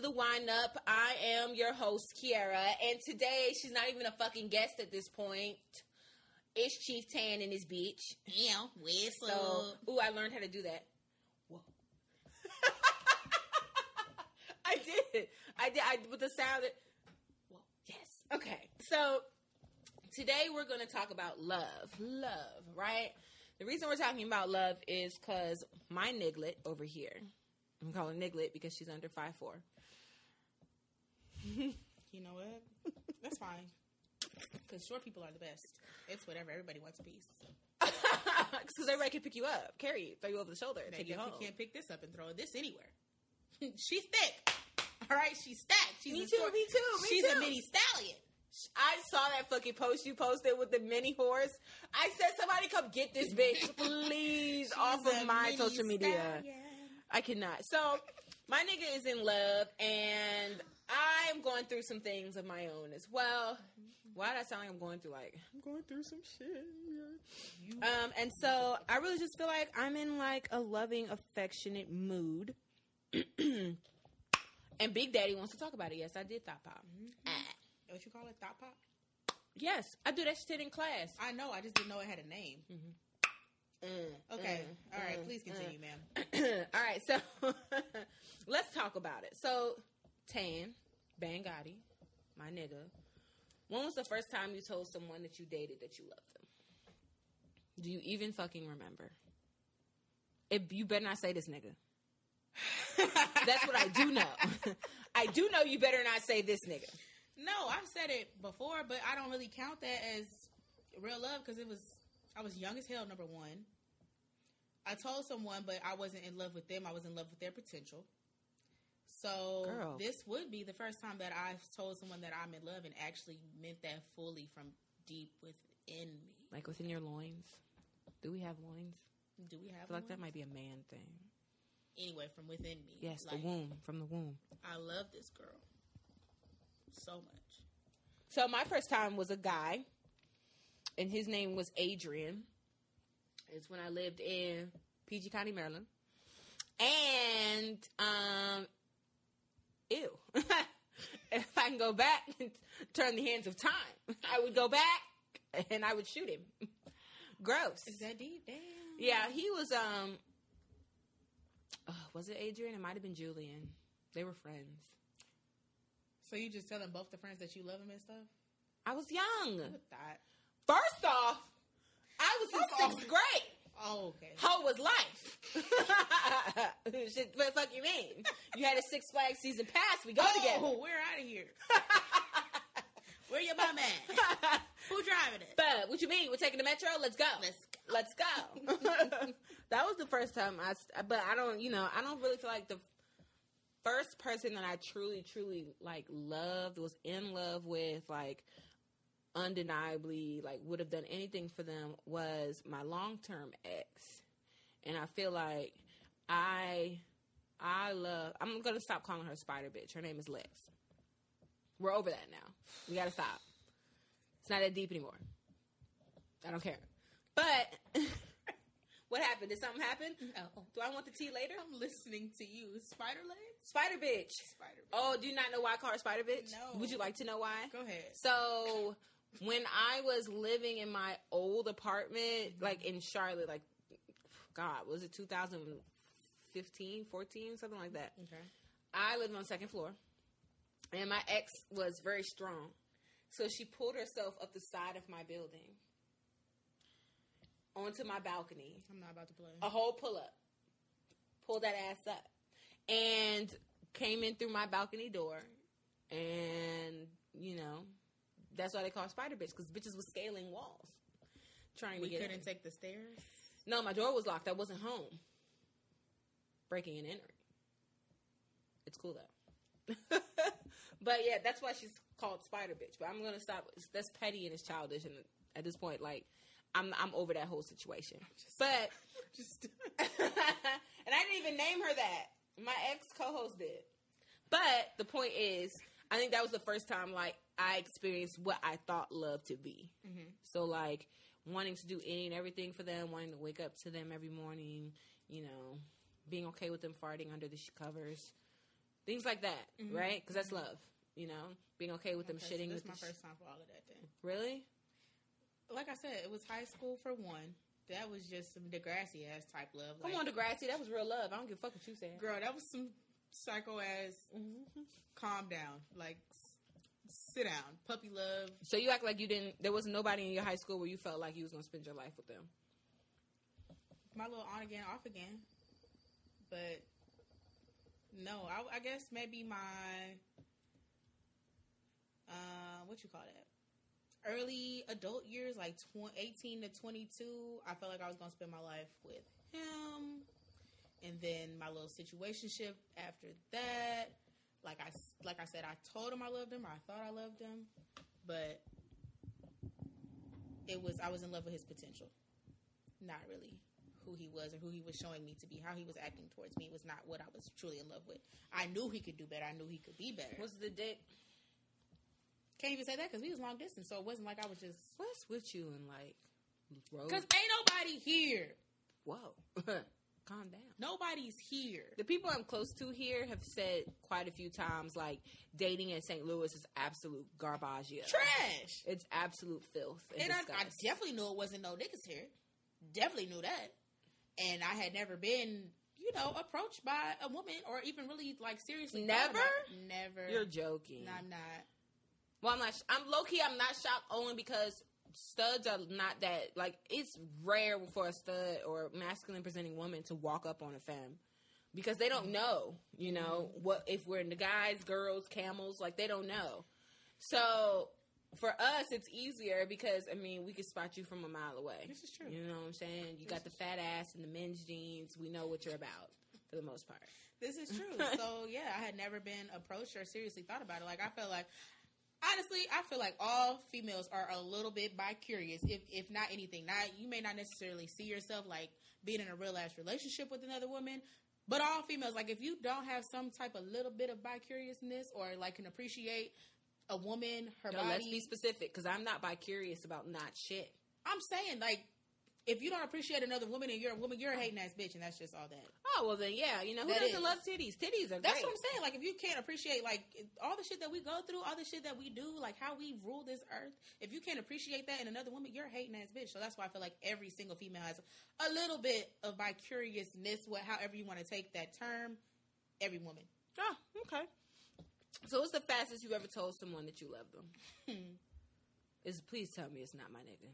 Welcome back to the Wine Up. I am your host, Kiara, and today she's not even a fucking guest at this point. It's Chief Tan in his beach. Yeah, whistle. So, ooh, I learned how to do that. Whoa. I did. I did. I with the sound. That, well, yes. Okay. So today we're going to talk about love. Love, right? The reason we're talking about love is because my niglet over here. I'm calling niglet because she's under five four. you know what? That's fine. Because short people are the best. It's whatever. Everybody wants a piece. Because everybody can pick you up, carry you, throw you over the shoulder, and take you home. You can't pick this up and throw this anywhere. she's thick. All right, she's stacked. She's me too. Short, me too. Me she's too. a mini stallion. I saw that fucking post you posted with the mini horse. I said, somebody come get this bitch, please, off of my social media. Stallion. I cannot. So, my nigga is in love, and I'm going through some things of my own as well. Why did I sound like I'm going through like I'm going through some shit? Um, and so I really just feel like I'm in like a loving, affectionate mood. and Big Daddy wants to talk about it. Yes, I did thought pop. Mm-hmm. Ah. What you call it? Thought pop? Yes, I do that shit in class. I know. I just didn't know it had a name. Mm-hmm. Mm, okay. Mm, All right. Mm, please continue, mm. ma'am. All right. So let's talk about it. So, Tan, Bangatti, my nigga, when was the first time you told someone that you dated that you loved them? Do you even fucking remember? If you better not say this nigga. That's what I do know. I do know you better not say this nigga. No, I've said it before, but I don't really count that as real love because it was I was young as hell. Number one, I told someone, but I wasn't in love with them. I was in love with their potential. So Girl. this would be the first time that I've told someone that I'm in love and actually meant that fully from deep within me. Like within your loins. Do we have loins? Do we have? I feel loins? like that might be a man thing. Anyway, from within me. Yes, like, the womb, from the womb. I love this girl so much. So my first time was a guy, and his name was Adrian. It's when I lived in PG County, Maryland, and um, ew. if I can go back and turn the hands of time, I would go back and I would shoot him. Gross. Is that deep? Damn. Yeah, he was. Um, uh, was it Adrian? It might have been Julian. They were friends. So you just telling both the friends that you love them and stuff? I was young. that? First off, I was in sixth grade. Oh, okay. How was life? Shit, what the fuck you mean? You had a Six Flags season pass. We go oh, together. we're out of here. Where your mom at? Who driving it? But what you mean? We're taking the metro. Let's go. Let's go. Let's go. that was the first time I. But I don't. You know, I don't really feel like the first person that I truly, truly like loved was in love with like undeniably like would have done anything for them was my long term ex. And I feel like I I love I'm gonna stop calling her spider bitch. Her name is Lex. We're over that now. We gotta stop. It's not that deep anymore. I don't care. But what happened? Did something happen? No. Do I want the tea later? I'm listening to you. Spider leg? Spider bitch. Spider bitch. Oh, do you not know why I call her spider bitch? No. Would you like to know why? Go ahead. So when I was living in my old apartment, like in Charlotte, like God, was it 2015, 14, something like that? Okay. I lived on the second floor, and my ex was very strong, so she pulled herself up the side of my building onto my balcony. I'm not about to play. A whole pull up, pull that ass up, and came in through my balcony door, and you know that's why they call spider bitch because bitches was scaling walls trying we to get. We couldn't in. take the stairs. No, my door was locked. I wasn't home. Breaking and entering. It's cool though. but yeah, that's why she's called Spider Bitch. But I'm gonna stop. That's petty and it's childish, and at this point, like I'm I'm over that whole situation. Just, but just and I didn't even name her that. My ex co-host did. But the point is, I think that was the first time like I experienced what I thought love to be. Mm-hmm. So like wanting to do any and everything for them, wanting to wake up to them every morning, you know, being okay with them farting under the covers, things like that, Mhm. right? Because that's love, you know, being okay with them Okay, so shitting. this is my sh- first time for all of that. Then, really? like I said, it was high school for one. That was just some Degrassi ass type love. Come Like, on, Degrassi, that was real love. I don't give a fuck what you said. girl, that was some psycho ass. Mhm. Calm down, like sit down, puppy love. So you act like you didn't. There was nobody in your high school where you felt like you was gonna spend your life with them. My little on again, off again. But no, I, I guess maybe my uh, what you call that? Early adult years, like tw- eighteen to twenty-two. I felt like I was gonna spend my life with him, and then my little situationship after that. Like I like I said, I told him I loved him, or I thought I loved him, but it was I was in love with his potential, not really who he was or who he was showing me to be. How he was acting towards me was not what I was truly in love with. I knew he could do better. I knew he could be better. Was the dick? Can't even say that because we was long distance, so it wasn't like I was just What's with you and like because ain't nobody here. Whoa, calm down. Nobody's here. The people I'm close to here have said quite a few times, like dating in St. Louis is absolute garbage. Trash. It's absolute filth. And, And I, I definitely knew it wasn't no niggas here. Definitely knew that. And I had never been, you know, approached by a woman or even really like seriously. Never? Never. You're joking. No, I'm not. Well, I'm not. I'm low key. I'm not shocked only because studs are not that. Like it's rare for a stud or masculine presenting woman to walk up on a femme because they don't know. You know mm-hmm. what if we're in the guys, girls, camels. Like they don't know. So for us, it's easier because I mean we can spot you from a mile away. This is true. You know what I'm saying? You got the fat ass and the men's jeans. We know what you're about for the most part. This is true. so yeah, I had never been approached or seriously thought about it. Like I felt like honestly, I feel like all females are a little bit bi curious, if if not anything. Not you may not necessarily see yourself like being in a real ass relationship with another woman. But all females, like if you don't have some type of little bit of bi curiousness or like can appreciate a woman, her No, body. let's be specific because I'm not bi curious about not shit. I'm saying like if you don't appreciate another woman and you're a woman, you're a hating ass bitch, and that's just all that. Oh well, then yeah, you know who That doesn't is. love titties? Titties are That's great. what I'm saying. Like, if you can't appreciate like all the shit that we go through, all the shit that we do, like how we rule this earth, if you can't appreciate that in another woman, you're a hating ass bitch. So that's why I feel like every single female has a little bit of vicuriousness, what however you want to take that term. Every woman. Oh, okay. So what's the fastest you ever told someone that you love them? Is please tell me it's not my nigga.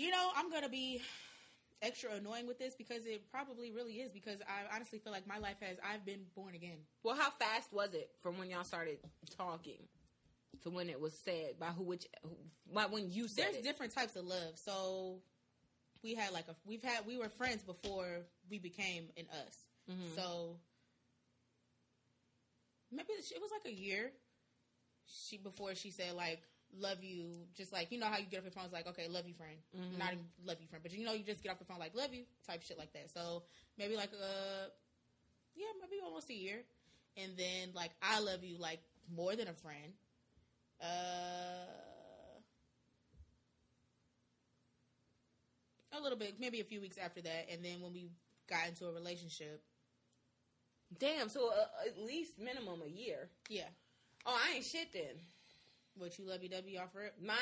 You know, I'm gonna be extra annoying with this because it probably really is because I honestly feel like my life has I've been born again. Well, how fast was it from when y'all started talking to when it was said by who? Which? By when you said there's it? different types of love. So we had like a we've had we were friends before we became an us. Mhm. So maybe it was like a year. She before she said like love you, just like you know how you get off your phone, it's like okay, love you, friend. Mhm. Not even love you, friend, but you know you just get off the phone like love you, type shit like that. So maybe like uh yeah, maybe almost a year, and then like I love you like more than a friend. Uh. A little bit, maybe a few weeks after that, and then when we got into a relationship, Damn. So uh, at least minimum a year. yeah. Oh, I ain't shit then. What you lovey dovey offer it? Mine,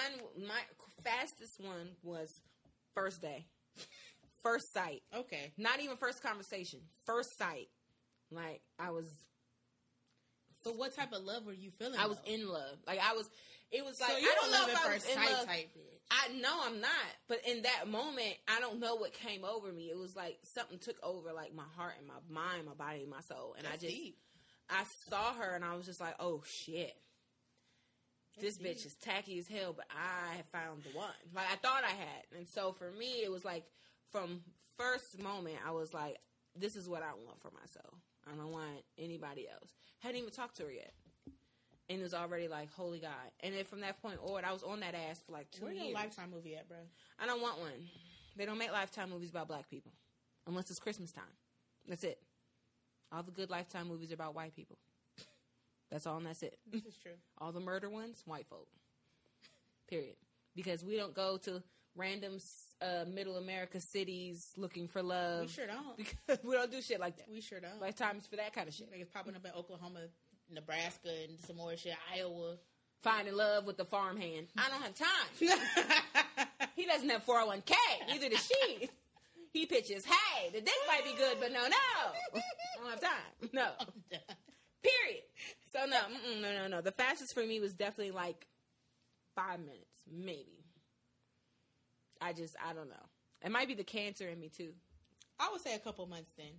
my fastest one was first day, first sight. Okay. Not even first conversation. First sight. Like I was But what type of love were you feeling? I was though? in love. Like I was it was like so you I don't know love if I was first in sight love. type bitch. I know I'm not, but in that moment, I don't know what came over me. It was like something took over like my heart and my mind, my body, and my soul. And That's I just deep. I saw her and I was just like, "Oh shit. This bitch is tacky as hell, but I found the one. Like I thought I had. And so for me, it was like from first moment, I was like, this is what I want for myself. I don't want anybody else. Hadn't even talked to her yet. And it was already like, holy God. And then from that point on, I was on that ass for like two Where years. your lifetime movie at, bro? I don't want one. They don't make lifetime movies about black people. Unless it's Christmas time. That's it. All the good lifetime movies are about white people. That's all and that's it. This is true. All the murder ones, white folk. Period. Because we don't go to random uh, middle America cities looking for love. We sure don't. because we don't do shit like that. We sure don't. Like times for that kind of shit. Like it's popping up in Oklahoma, Nebraska, and some more shit. Iowa. Finding love with the farmhand. I don't have time. he doesn't have 401k. Neither does she. He pitches, hey, the dick might be good, but no, no. I don't have time. No. Period. So no, no, no, no. The fastest for me was definitely like five minutes, maybe. I just, I don't know. It might be the cancer in me too. I would say a couple months then.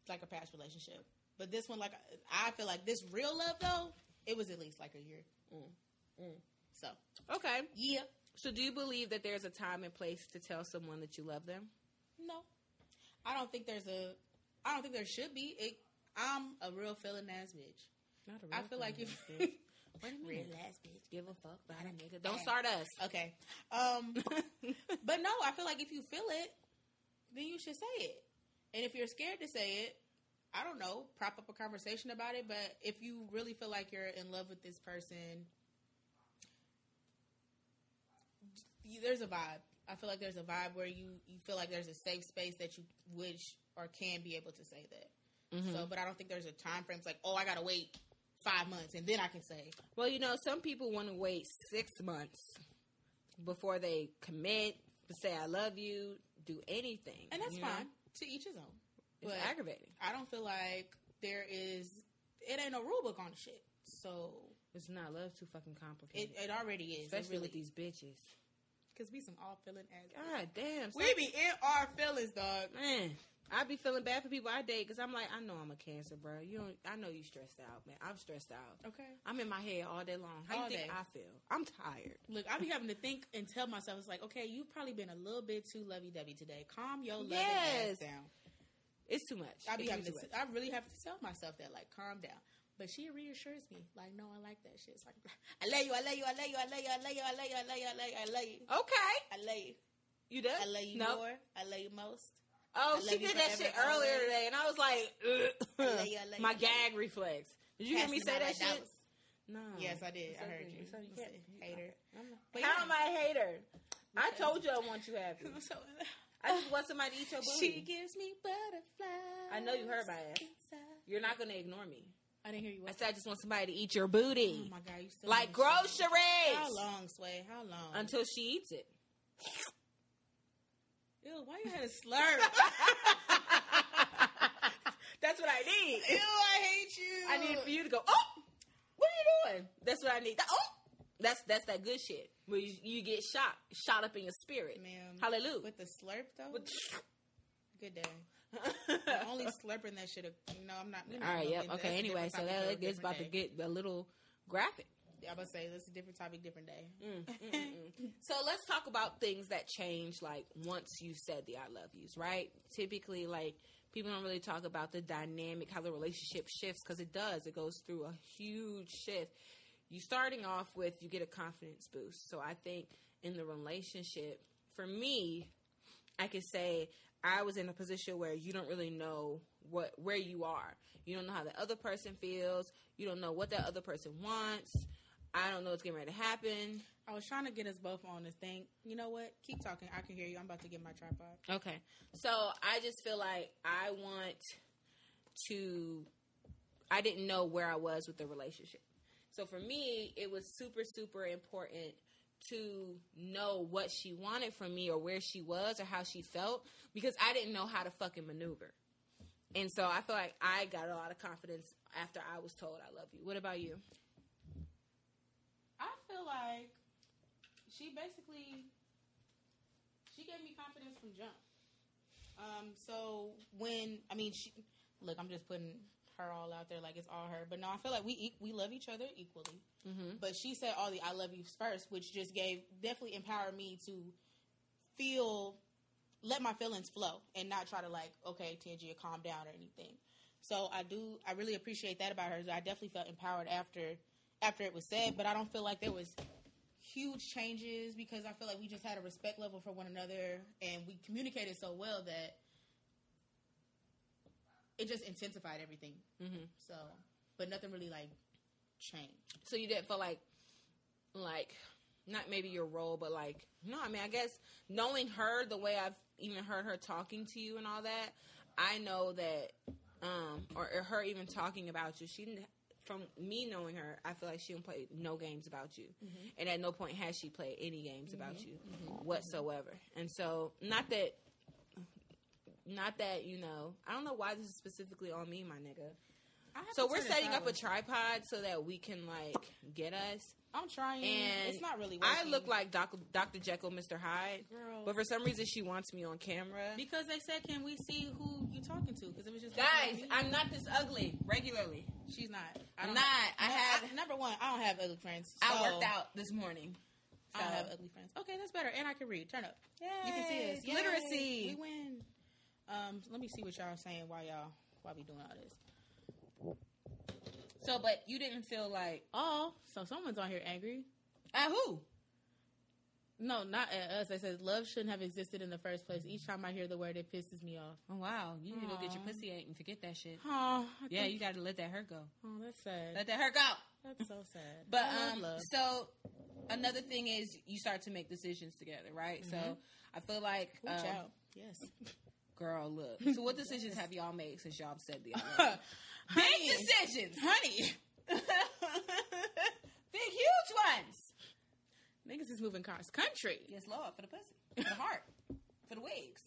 It's like a past relationship. But this one, like, I feel like this real love, though, it was at least like a year. Mm, mm. So, Okay. yeah. So do you believe that there's a time and place to tell someone that you love them? No. I don't think there's a, I don't think there should be. It, I'm a real feeling ass bitch. Not a I feel like if. Wait a real minute. ass bitch. Give a fuck about a nigga. Don't start us. Okay. Um, but no, I feel like if you feel it, then you should say it. And if you're scared to say it, I don't know, prop up a conversation about it. But if you really feel like you're in love with this person, there's a vibe. I feel like there's a vibe where you, you feel like there's a safe space that you wish or can be able to say that. Mhm. So, but I don't think there's a time frame. It's like, oh, I gotta wait five months and then I can say. Well, you know, some people want to wait six months before they commit, to say I love you, do anything, And that's you know? fine. To each his own. It's But aggravating. I don't feel like there is. It ain't no rule book on the shit. So It's not love too fucking complicated, it already is. especially it with these bitches. because we some all feeling ass. God damn, we be in our feelings, dog. man. I be feeling bad for people I date because I'm like, I know I'm a cancer, bro. You don't. I know you stressed out, man. I'm stressed out. Okay. I'm in my head all day long. How All you think day. I feel? I'm tired. Look, I be having to think and tell myself, it's like, okay, you've probably been a little bit too lovey dovey today. Calm your loving Yes. ass down. It's too much. I be having to. much. I really have to tell myself that, like, calm down. But she reassures me, like, no, I like that shit. It's like, I love you, I love you, I love you, I love you, I love you, I love you, I love you, I love you, I love you, Okay, I love you, you done? I love you Nope. more, I love you most. Oh, she did that shit earlier always. today, and I was like, I you, I my you. gag reflex. Did you hear me say that dollars. shit? No. Yes, I did. I heard you. So. You can't- hater. But How yeah. am I a hater? I told you I want you happy. So, I just want somebody to eat your booty. she gives me butterflies. I know you heard my ass. You're not gonna ignore me. I didn't hear you. I said I just want somebody to eat your booty, Oh my god, you still like on this shit. groceries, How long, Sway? How long? until she eats it. Ew, why you had a slurp? That's what I need. Ew, I hate you. I need for you to go. Oh, what are you doing? That's what I need. Oh, that's that's that good shit where you, you get shot, shot up in your spirit. ma'am. Hallelujah. With the slurp though. With- Good day. I'm only slurping that should shit. No, I'm not. All right. Yep. Okay. Anyway, so that it's about to get a little graphic. I'm gonna say this is a different topic, different day. Mm, mm, mm, so let's talk about things that change like once you said the I love yous, right? Typically, like people don't really talk about the dynamic, how the relationship shifts because it does. It goes through a huge shift. You starting off with you get a confidence boost. So I think in the relationship, for me, I can say I was in a position where you don't really know what where you are. You don't know how the other person feels. You don't know what that other person wants. I don't know what's getting ready to happen. I was trying to get us both on this thing. You know what? Keep talking. I can hear you. I'm about to get my tripod. Okay. So I just feel like I want to I didn't know where I was with the relationship. So for me, it was super, super important to know what she wanted from me or where she was or how she felt because I didn't know how to fucking maneuver. And so I feel like I got a lot of confidence after I was told I love you. What about you? Like she basically she gave me confidence from jump. Um, so when I mean, she look, I'm just putting her all out there like it's all her, but no, I feel like we we love each other equally. Mm-hmm. But she said all the I love yous first, which just gave definitely empowered me to feel let my feelings flow and not try to like okay Tangia calm down or anything. So I do I really appreciate that about her. I definitely felt empowered after after it was said, but I don't feel like there was huge changes because I feel like we just had a respect level for one another and we communicated so well that it just intensified everything. Mm-hmm. So, but nothing really like changed. So you didn't feel like like not maybe your role, but like no, I mean I guess knowing her the way I've even heard her talking to you and all that, I know that um or, or her even talking about you, she didn't from me knowing her, I feel like she didn't play no games about you, mm-hmm. and at no point has she played any games about mm-hmm. you mm-hmm. whatsoever. And so, not that, not that you know, I don't know why this is specifically on me, my nigga. So we're setting up a tripod so that we can like get us. I'm trying. And it's not really. Working. I look like Doc, Dr. Jekyll, Mr. Hyde, Girl. but for some reason she wants me on camera. because they said, "Can we see who you're talking to?" Because it was just Guys, like, I'm not this ugly regularly. She's not. I I'm have- I have- number one. I don't have ugly friends. I worked out this morning. I don't have ugly friends. Okay, that's better. And I can read. Turn up. Yay, You can see us. Yay, literacy. We win. Um, let me see what y'all are saying Why y'all Why we doing all this. So, but you didn't feel like Oh, so someone's on here angry. at who? No, not at us. They said love shouldn't have existed in the first place. Each time I hear the word, it pisses me off. Oh wow, you need to go get your pussy ate and forget that shit. Oh, Yeah, you got to let that hurt go. Oh, that's sad. Let that hurt go. That's so sad. But um, so another thing is you start to make decisions together, right? So Mhm. I feel like, Watch um, out. Yes. girl, look. So what decisions have y'all made since y'all said the other? Big decisions, Honey. big huge ones. Niggas is moving cars country. Yes, Lord, for the pussy, for the heart, for the wigs.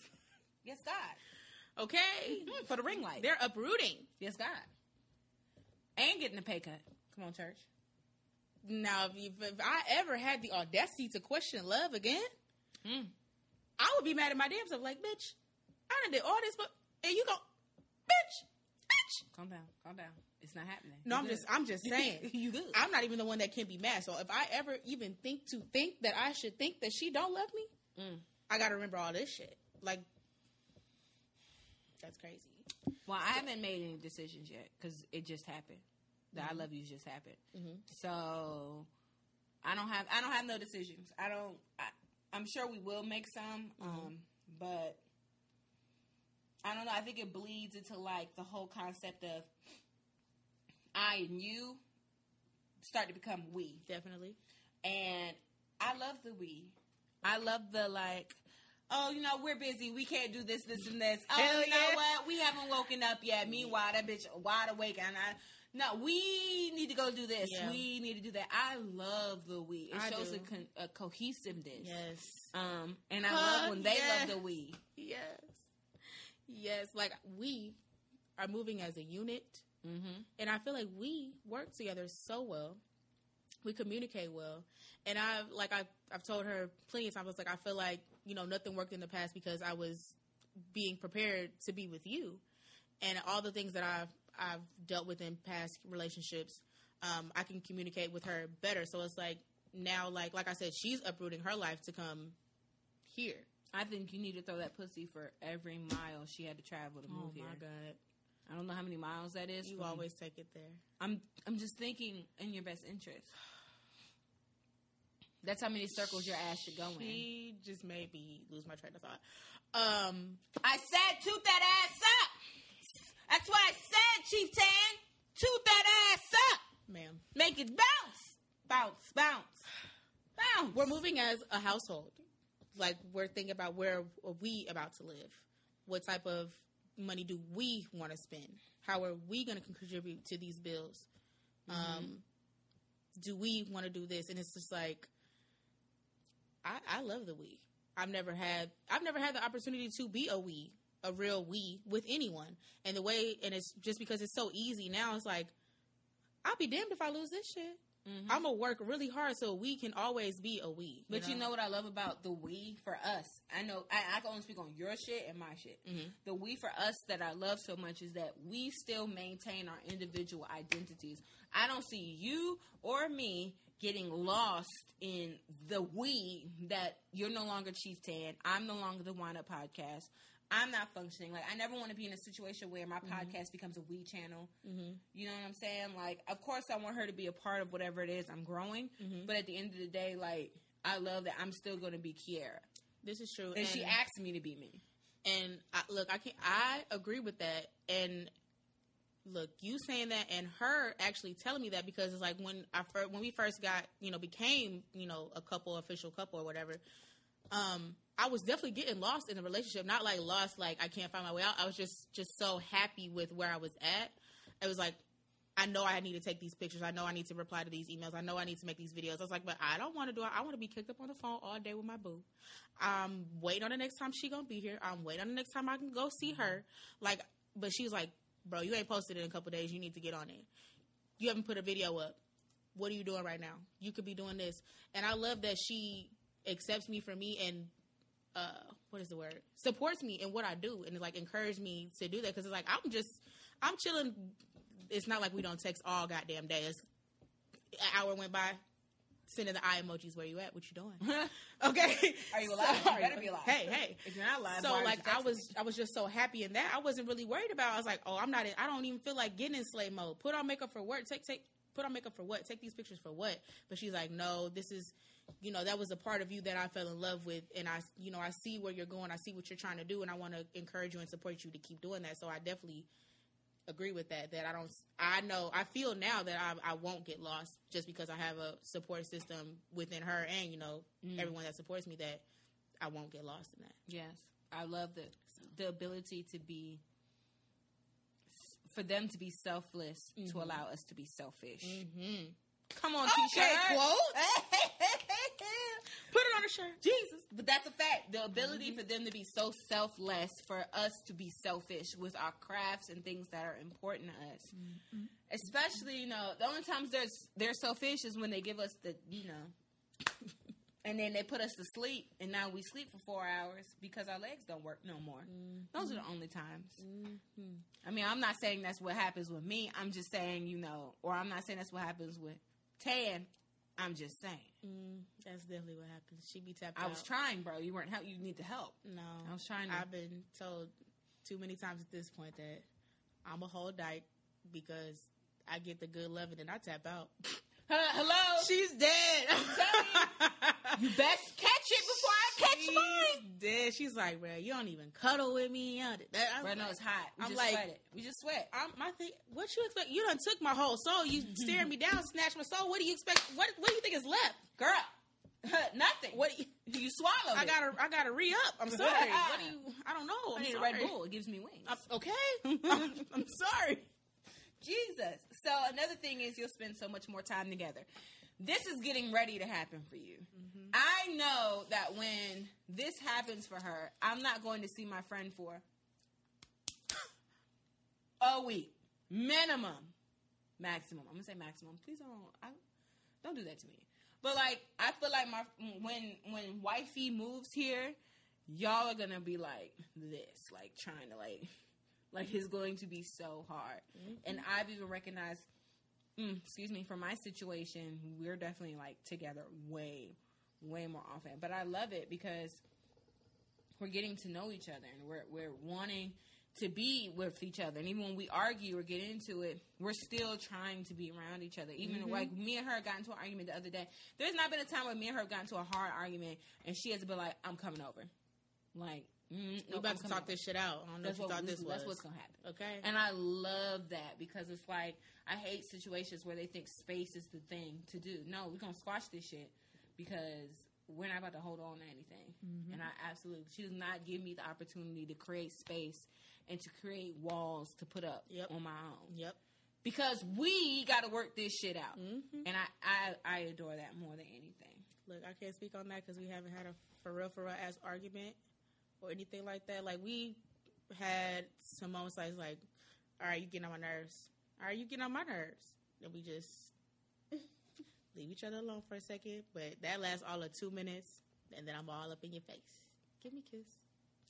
Yes, God, Okay. for the ring light. They're uprooting. Yes, God, and getting a pay cut. Come on, church. Now, if, you, if I ever had the audacity to question love again, Mm. I would be mad at my damn self. Like, bitch, I done did all this, but and you go, bitch, bitch. Calm down, calm down. It's not happening. No, You I'm good. just, I'm just saying. you good. I'm not even the one that can be mad. So if I ever even think to think that I should think that she don't love me, Mm. I got to remember all this shit. Like, that's crazy. Well, I haven't made any decisions yet because it just happened. The I love yous just happened. Mhm. So I don't have I don't have no decisions. I don't. I, I'm sure we will make some, um, but I don't know. I think it bleeds into like the whole concept of I and you start to become we, Definitely. and I love the we. I love the like. Oh, you know, we're busy. We can't do this, this, and this. Oh, Hell you know yeah. what? We haven't woken up yet. Meanwhile, that bitch wide awake, and I. No, we need to go do this. Yeah. We need to do that. I love the we. It I shows a, con- a cohesiveness. Yes. Um, and I love when they yeah. love the we. Yes. Yes. Like we are moving as a unit. Mm-hmm. And I feel like we work together so well. We communicate well. And I've like I've I've told her plenty of times, I was like, I feel like, you know, nothing worked in the past because I was being prepared to be with you. And all the things that I've I've dealt with in past relationships, um, I can communicate with her better. So it's like now like like I said, she's uprooting her life to come here. I think you need to throw that pussy for every mile she had to travel to move here. oh here. my god. I don't know how many miles that is. You from- always take it there. I'm I'm just thinking in your best interest. That's how many circles your ass should go in. She just made me lose my train of thought. Um, I said toot that ass up. That's what I said, Chief Tan. Toot that ass up. ma'am, Make it bounce. Bounce, bounce. Bounce. we're moving as a household. Like we're thinking about where are we about to live. What type of money do we want to spend? How are we going to contribute to these bills? Um, do we want to do this? And it's just like, I, I love the we. I've never had I've never had the opportunity to be a we, a real we with anyone. And the way and it's just because it's so easy now. It's like I'll be damned if I lose this shit. Mhm. I'm gonna work really hard so we can always be a we. But you know what I love about the we for us? I know I, I can only speak on your shit and my shit. Mhm. The we for us that I love so much is that we still maintain our individual identities. I don't see you or me getting lost in the we that you're no longer Chief Tan. I'm no longer the Wine Up Podcast. I'm not functioning. Like I never want to be in a situation where my podcast becomes a we channel. Mhm. You know what I'm saying? Like, of course, I want her to be a part of whatever it is I'm growing. Mhm. But at the end of the day, like, I love that I'm still going to be Kiara, This is true. and, she asked me to be me. and I, look, I can I agree with that, and look, you saying that and her actually telling me that because it's like when I first, when we first got, you know, became, you know, a couple, official couple or whatever, um, I was definitely getting lost in the relationship. Not like lost, like I can't find my way out. I was just, just so happy with where I was at. It was like, I know I need to take these pictures. I know I need to reply to these emails. I know I need to make these videos. I was like, but I don't want to do it. I want to be kicked up on the phone all day with my boo. I'm waiting on the next time she gonna be here. I'm waiting on the next time I can go see mm-hmm. her. Like, but she's like, bro, you ain't posted in a couple days. You need to get on it. You haven't put a video up. What are you doing right now? You could be doing this. And I love that she accepts me for me and uh what is the word supports me in what I do and like encourage me to do that because it's like I'm just I'm chilling. It's not like we don't text all goddamn days. An hour went by, sending the eye emojis. Where you at? What you doing? okay. Are you alive? So- you better be alive. Hey, hey. If you're not alive, So like I was me? I was just so happy in that. I wasn't really worried about. I was like, oh, I'm not. In, I don't even feel like getting in slave mode. Put on makeup for what? Take take. Put on makeup for what? Take these pictures for what? But she's like, no, this is, you know, that was a part of you that I fell in love with, and I, you know, I see where you're going. I see what you're trying to do, and I want to encourage you and support you to keep doing that. So I definitely agree with that. That I don't. I know. I feel now that I, I won't get lost just because I have a support system within her and you know Mm. everyone that supports me. That I won't get lost in that. Yes, I love the the ability to be for them to be selfless to allow us to be selfish. Mm-hmm. Come on, Okay, t-shirt. quote. Put it on a shirt. Jesus, but that's a fact. The ability mm-hmm. for them to be so selfless, for us to be selfish with our crafts and things that are important to us. Mm-hmm. Especially, you know, the only times they're they're selfish is when they give us the, you know, and then they put us to sleep, and now we sleep for four hours because our legs don't work no more. Mm-hmm. Those are the only times. I mean, I'm not saying that's what happens with me. I'm just saying, you know, or I'm not saying that's what happens with Tan. I'm just saying. Mm, that's definitely what happens. She be tapped I out. was trying, bro. You weren't help. You need to help. No, I was trying to. I've been told too many times at this point that I'm a whole dyke because I get the good loving and I tap out. Hello. She's dead. you best catch it before I catch She's mine. dead. She's like, bro, you don't even cuddle with me. You don't- that- I'm Bro, no, like- it's hot. We I'm just like- sweat it. We just sweat. I'm, my thing, what you expect? You done took my whole soul. You staring me down, snatched my soul. What do you expect? What What do you think is left? Girl, nothing. What do you, You swallow I it. gotta, I gotta re up. I'm sorry. what do you? I don't know. I I'm need sorry. a Red Bull. It gives me wings. I'm, okay, I'm, I'm sorry. Jesus. So another thing is you'll spend so much more time together. This is getting ready to happen for you. Mm-hmm. I know that when this happens for her, I'm not going to see my friend for a week minimum, maximum. I'm gonna say maximum. Please don't, I, don't do that to me. But like, I feel like my when when wifey moves here, y'all are gonna be like this, like trying to like, like it's going to be so hard. And I've even recognized, mm, excuse me, for my situation, we're definitely like together way, way more often. But I love it because we're getting to know each other and we're we're wanting to be with each other. And even when we argue or get into it, we're still trying to be around each other. Even like me and her got into an argument the other day. There's not been a time where me and her got into a hard argument and she has to be like, "I'm coming over." Like, mm, We nope, about to talk over. this shit out. I don't know That's if you what thought this was. that's what's gonna happen. Okay. And I love that because it's like I hate situations where they think space is the thing to do. No, we're gonna squash this shit because we're not about to hold on to anything. Mm-hmm. And I absolutely she does not give me the opportunity to create space and to create walls to put up Yep. on my own. yep. Because we gotta work this shit out. Mm-hmm. And I, I I adore that more than anything. Look, I can't speak on that because we haven't had a for real, for real ass argument or anything like that. Like we had some moments like, like, all right, you getting on my nerves. All right, you getting on my nerves. And we just leave each other alone for a second. But that lasts all of two minutes, and then I'm all up in your face. Give me a kiss.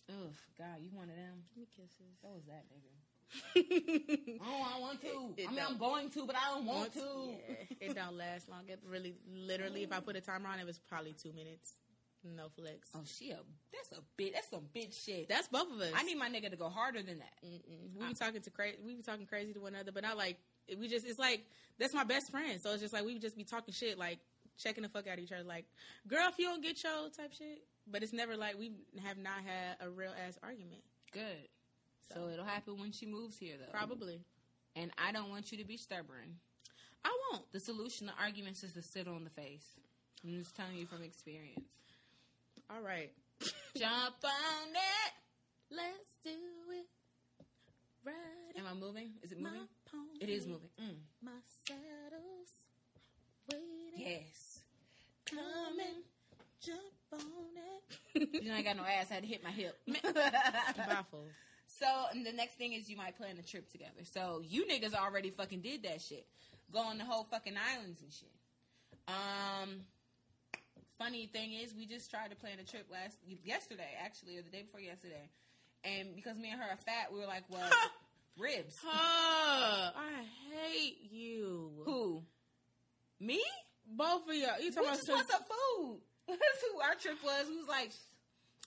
Ugh, God, you one of them. Give me kisses. So is that, nigga. Oh, I want to. It I mean, I'm going to, but I don't want to. Yeah, it don't last long. It really, literally, if I put a timer on, it was probably two minutes. No flex. Oh, she a that's a bit that's some bitch shit. That's both of us. I need my nigga to go harder than that. Mm-mm. We be talking to crazy. We be talking crazy to one another, but not like we just. It's like that's my best friend. So it's just like we just be talking shit, like checking the fuck out of each other, like girl, if you don't get your type shit. But it's never like we have not had a real ass argument. Good. So, it'll happen when she moves here, though. Probably. And I don't want you to be stubborn. I won't. The solution to arguments is to sit on the face. I'm just telling you from experience. All right. Jump on it. Let's do it. Right. Am I moving? Is it moving? It is moving. Mm. My saddle's waiting. Yes. Coming. Jump on it. You know I got no ass. I had to hit my hip. Baffled. So and the next thing is you might plan a trip together. So you niggas already fucking did that shit. Go on the whole fucking islands and shit. Um funny thing is we just tried to plan a trip last yesterday actually or the day before yesterday. And because me and her are fat, we were like, well, ribs. Huh, I hate you. Who? Me? Both of y'all. You We talking about just want some food. That's who our trip was. We was like,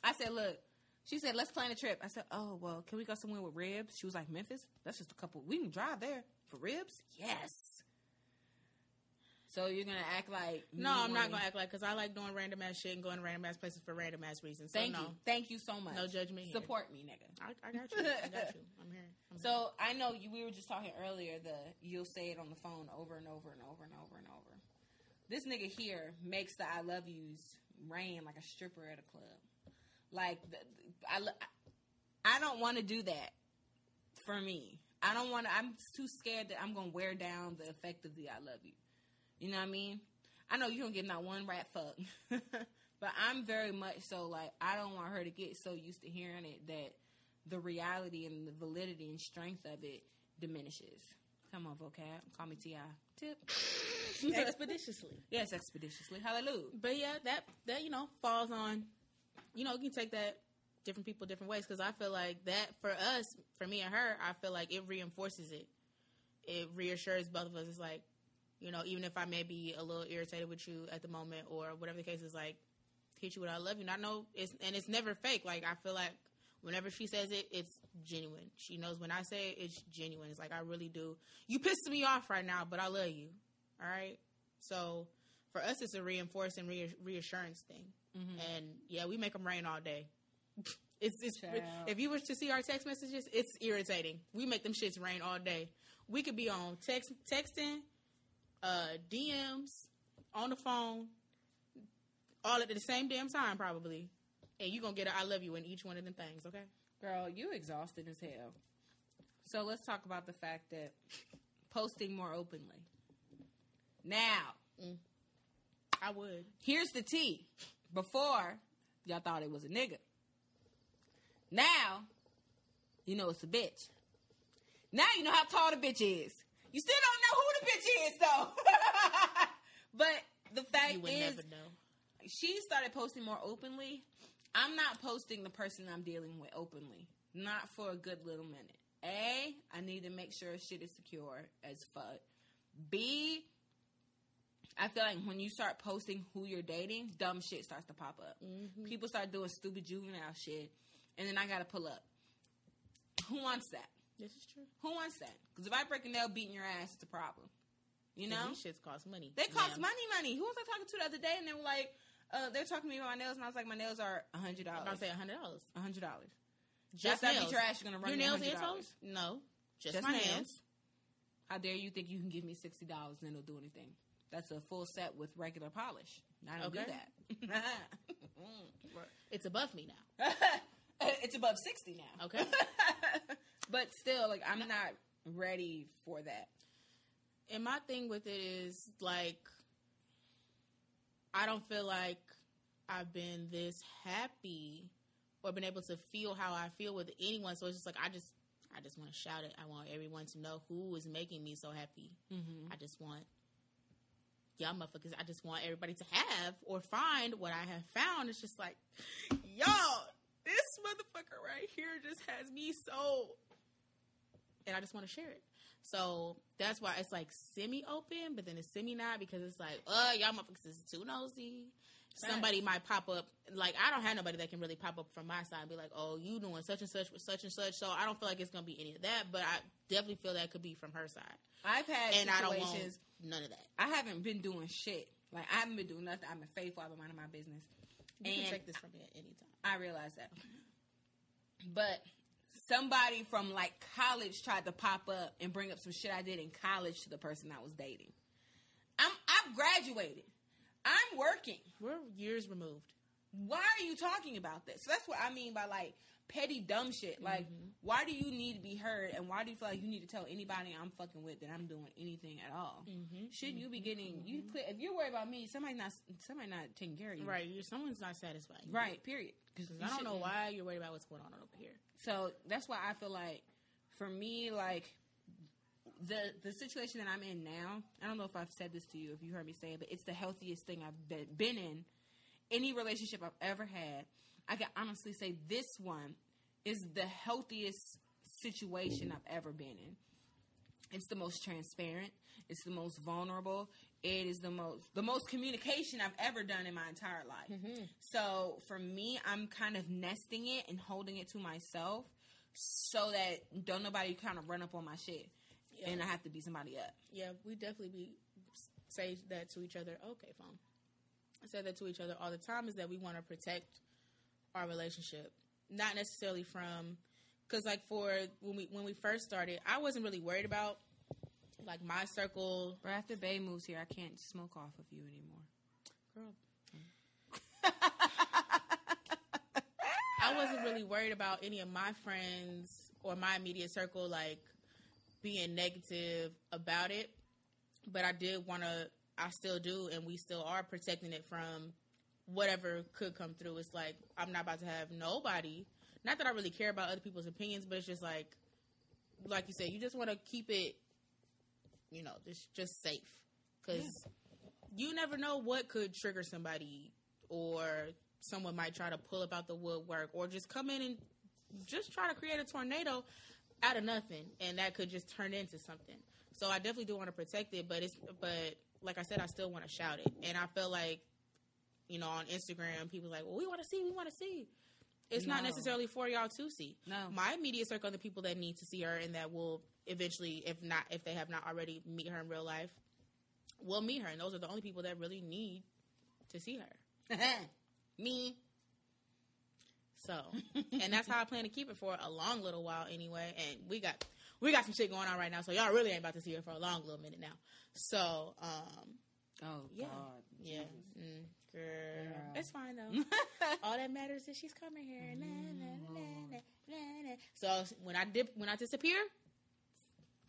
I said, look. She said, let's plan a trip. I said, oh, well, can we go somewhere with ribs? She was like, Memphis? That's just a couple. We can drive there for ribs? Yes. So you're to act like. No, I'm not gonna act like because I like doing random ass shit and going to random ass places for random ass reasons. So Thank no, you. Thank you so much. no judgment here. Support me, nigga. I, I got you. I got you. I'm here. I'm here. So I know you, we were just talking earlier. The you'll say it on the phone over and over and over and over and over. This nigga here makes the I love yous rain like a stripper at a club. Like I, I don't want to do that for me. I don't want to. I'm too scared that I'm gonna wear down the effect of the I love you. You know what I mean? I know you don't get not one rat fuck, but I'm very much so like I don't want her to get so used to hearing it that the reality and the validity and strength of it diminishes. Come on, vocab. Call me Ti. Tip. expeditiously. yes, expeditiously. Hallelujah. But yeah, that that you know falls on. You know, you can take that different people different ways because I feel like that for us, for me and her, I feel like it reinforces it. It reassures both of us. It's like, you know, even if I may be a little irritated with you at the moment or whatever the case is, like, hit you with I love you. And I know it's and it's never fake. Like I feel like whenever she says it, it's genuine. She knows when I say it, it's genuine. It's like I really do. You pissed me off right now, but I love you. All right. So for us, it's a reinforcing reass- reassurance thing. And yeah, we make them rain all day. It's, it's if you were to see our text messages, it's irritating. We make them shits rain all day. We could be on text texting, uh, DMs, on the phone, all at the same damn time probably, and you're gonna get a I love you in each one of them things. Okay. Girl, you exhausted as hell. So let's talk about the fact that posting more openly. Now, I would. here's the tea. Before, y'all thought it was a nigga. Now, you know it's a bitch. Now you know how tall the bitch is. You still don't know who the bitch is, though. but the fact You would is, never know. she started posting more openly. I'm not posting the person I'm dealing with openly. Not for a good little minute. A, I need to make sure shit is secure as fuck. B, I feel like when you start posting who you're dating, dumb shit starts to pop up. Mm-hmm. People start doing stupid juvenile shit, and then I gotta pull up. Who wants that? This is true. Who wants that? Because if I break a nail beating your ass, it's a problem. You know? these shits cost money. They cost ma'am. money, money. Who was I talking to the other day? And they were like, uh, they're talking to me about my nails, and I was like, my nails are a hundred I'm dollars. to say a hundred dollars. A hundred dollars. Just After I nails. beat your ass, you're gonna run your nails 100. and toes? No, just, Just my nails. nails. How dare you think you can give me sixty dollars and it'll do anything? That's a full set with regular polish. I don't Okay. do that. It's above me now. it's above sixty now. Okay. but still, like I'm not ready for that. And my thing with it is like, I don't feel like I've been this happy or been able to feel how I feel with anyone. So it's just like I just, I just want to shout it. I want everyone to know who is making me so happy. Mm-hmm. I just want y'all motherfuckers. I just want everybody to have or find what I have found. It's just like, y'all, this motherfucker right here just has me so, and I just want to share it. So that's why it's like semi open, but then it's semi not because it's like, oh, y'all motherfuckers is too nosy. Somebody might pop up. Like I don't have nobody that can really pop up from my side and be like, "Oh, you doing such and such with such and such." So I don't feel like it's gonna be any of that. But I definitely feel that could be from her side, I've had and I don't want situations. none of that. I haven't been doing shit. Like I haven't been doing nothing. I've been faithful. I've been minding my business. You and can take this from me at any time. I realize that. But somebody from like college tried to pop up and bring up some shit I did in college to the person I was dating. I'm I've graduated. I'm working. We're years removed. Why are you talking about this? So that's what I mean by like petty dumb shit. Like, Mm-hmm. why do you need to be heard, and why do you feel like you need to tell anybody I'm fucking with that I'm doing anything at all? Mm-hmm. Shouldn't you be getting you put if you're worried about me, somebody not somebody not taking care of you, Right, you someone's not satisfied. Right. Period. Because 'Cause I don't know why you're worried about what's going on over here. So that's why I feel like, for me, like the the situation that I'm in now. I don't know if I've said this to you, if you heard me say it, but it's the healthiest thing I've been, been in. Any relationship I've ever had, I can honestly say this one is the healthiest situation I've ever been in. It's the most transparent. It's the most vulnerable. It is the most the most communication I've ever done in my entire life. Mm-hmm. So for me, I'm kind of nesting it and holding it to myself so that don't nobody kind of run up on my shit Yeah. and I have to beat somebody up. Yeah, we definitely be say that to each other. Okay, phone. I say that to each other all the time. Is that we want to protect our relationship, not necessarily from because like for when we when we first started, I wasn't really worried about like my circle. But after Bay moves here, I can't smoke off of you anymore. Girl, I wasn't really worried about any of my friends or my immediate circle like being negative about it. But I did want to, I still do, and we still are protecting it from whatever could come through. It's like, I'm not about to have nobody, not that I really care about other people's opinions, but it's just like, like you said, you just want to keep it, you know, just, just safe. Because you never know what could trigger somebody or someone might try to pull up out the woodwork or just come in and just try to create a tornado out of nothing and that could just turn into something. So i definitely do want to protect it but it's but like i said i still want to shout it. And i feel like you know on instagram people like well we want to see we want to see it's not necessarily for y'all to see No. my immediate circle of the people that need to see her and that will eventually if not if they have not already meet her in real life will meet her and those are the only people that really need to see her Me. So, and that's how I plan to keep it for a long little while anyway. And we got we got some shit going on right now, so y'all really ain't about to see her for a long little minute now. So, um, Oh Yeah. God. yeah, mm, girl, it's fine though. All that matters is she's coming here. Na. Mm. So when I dip, when I disappear,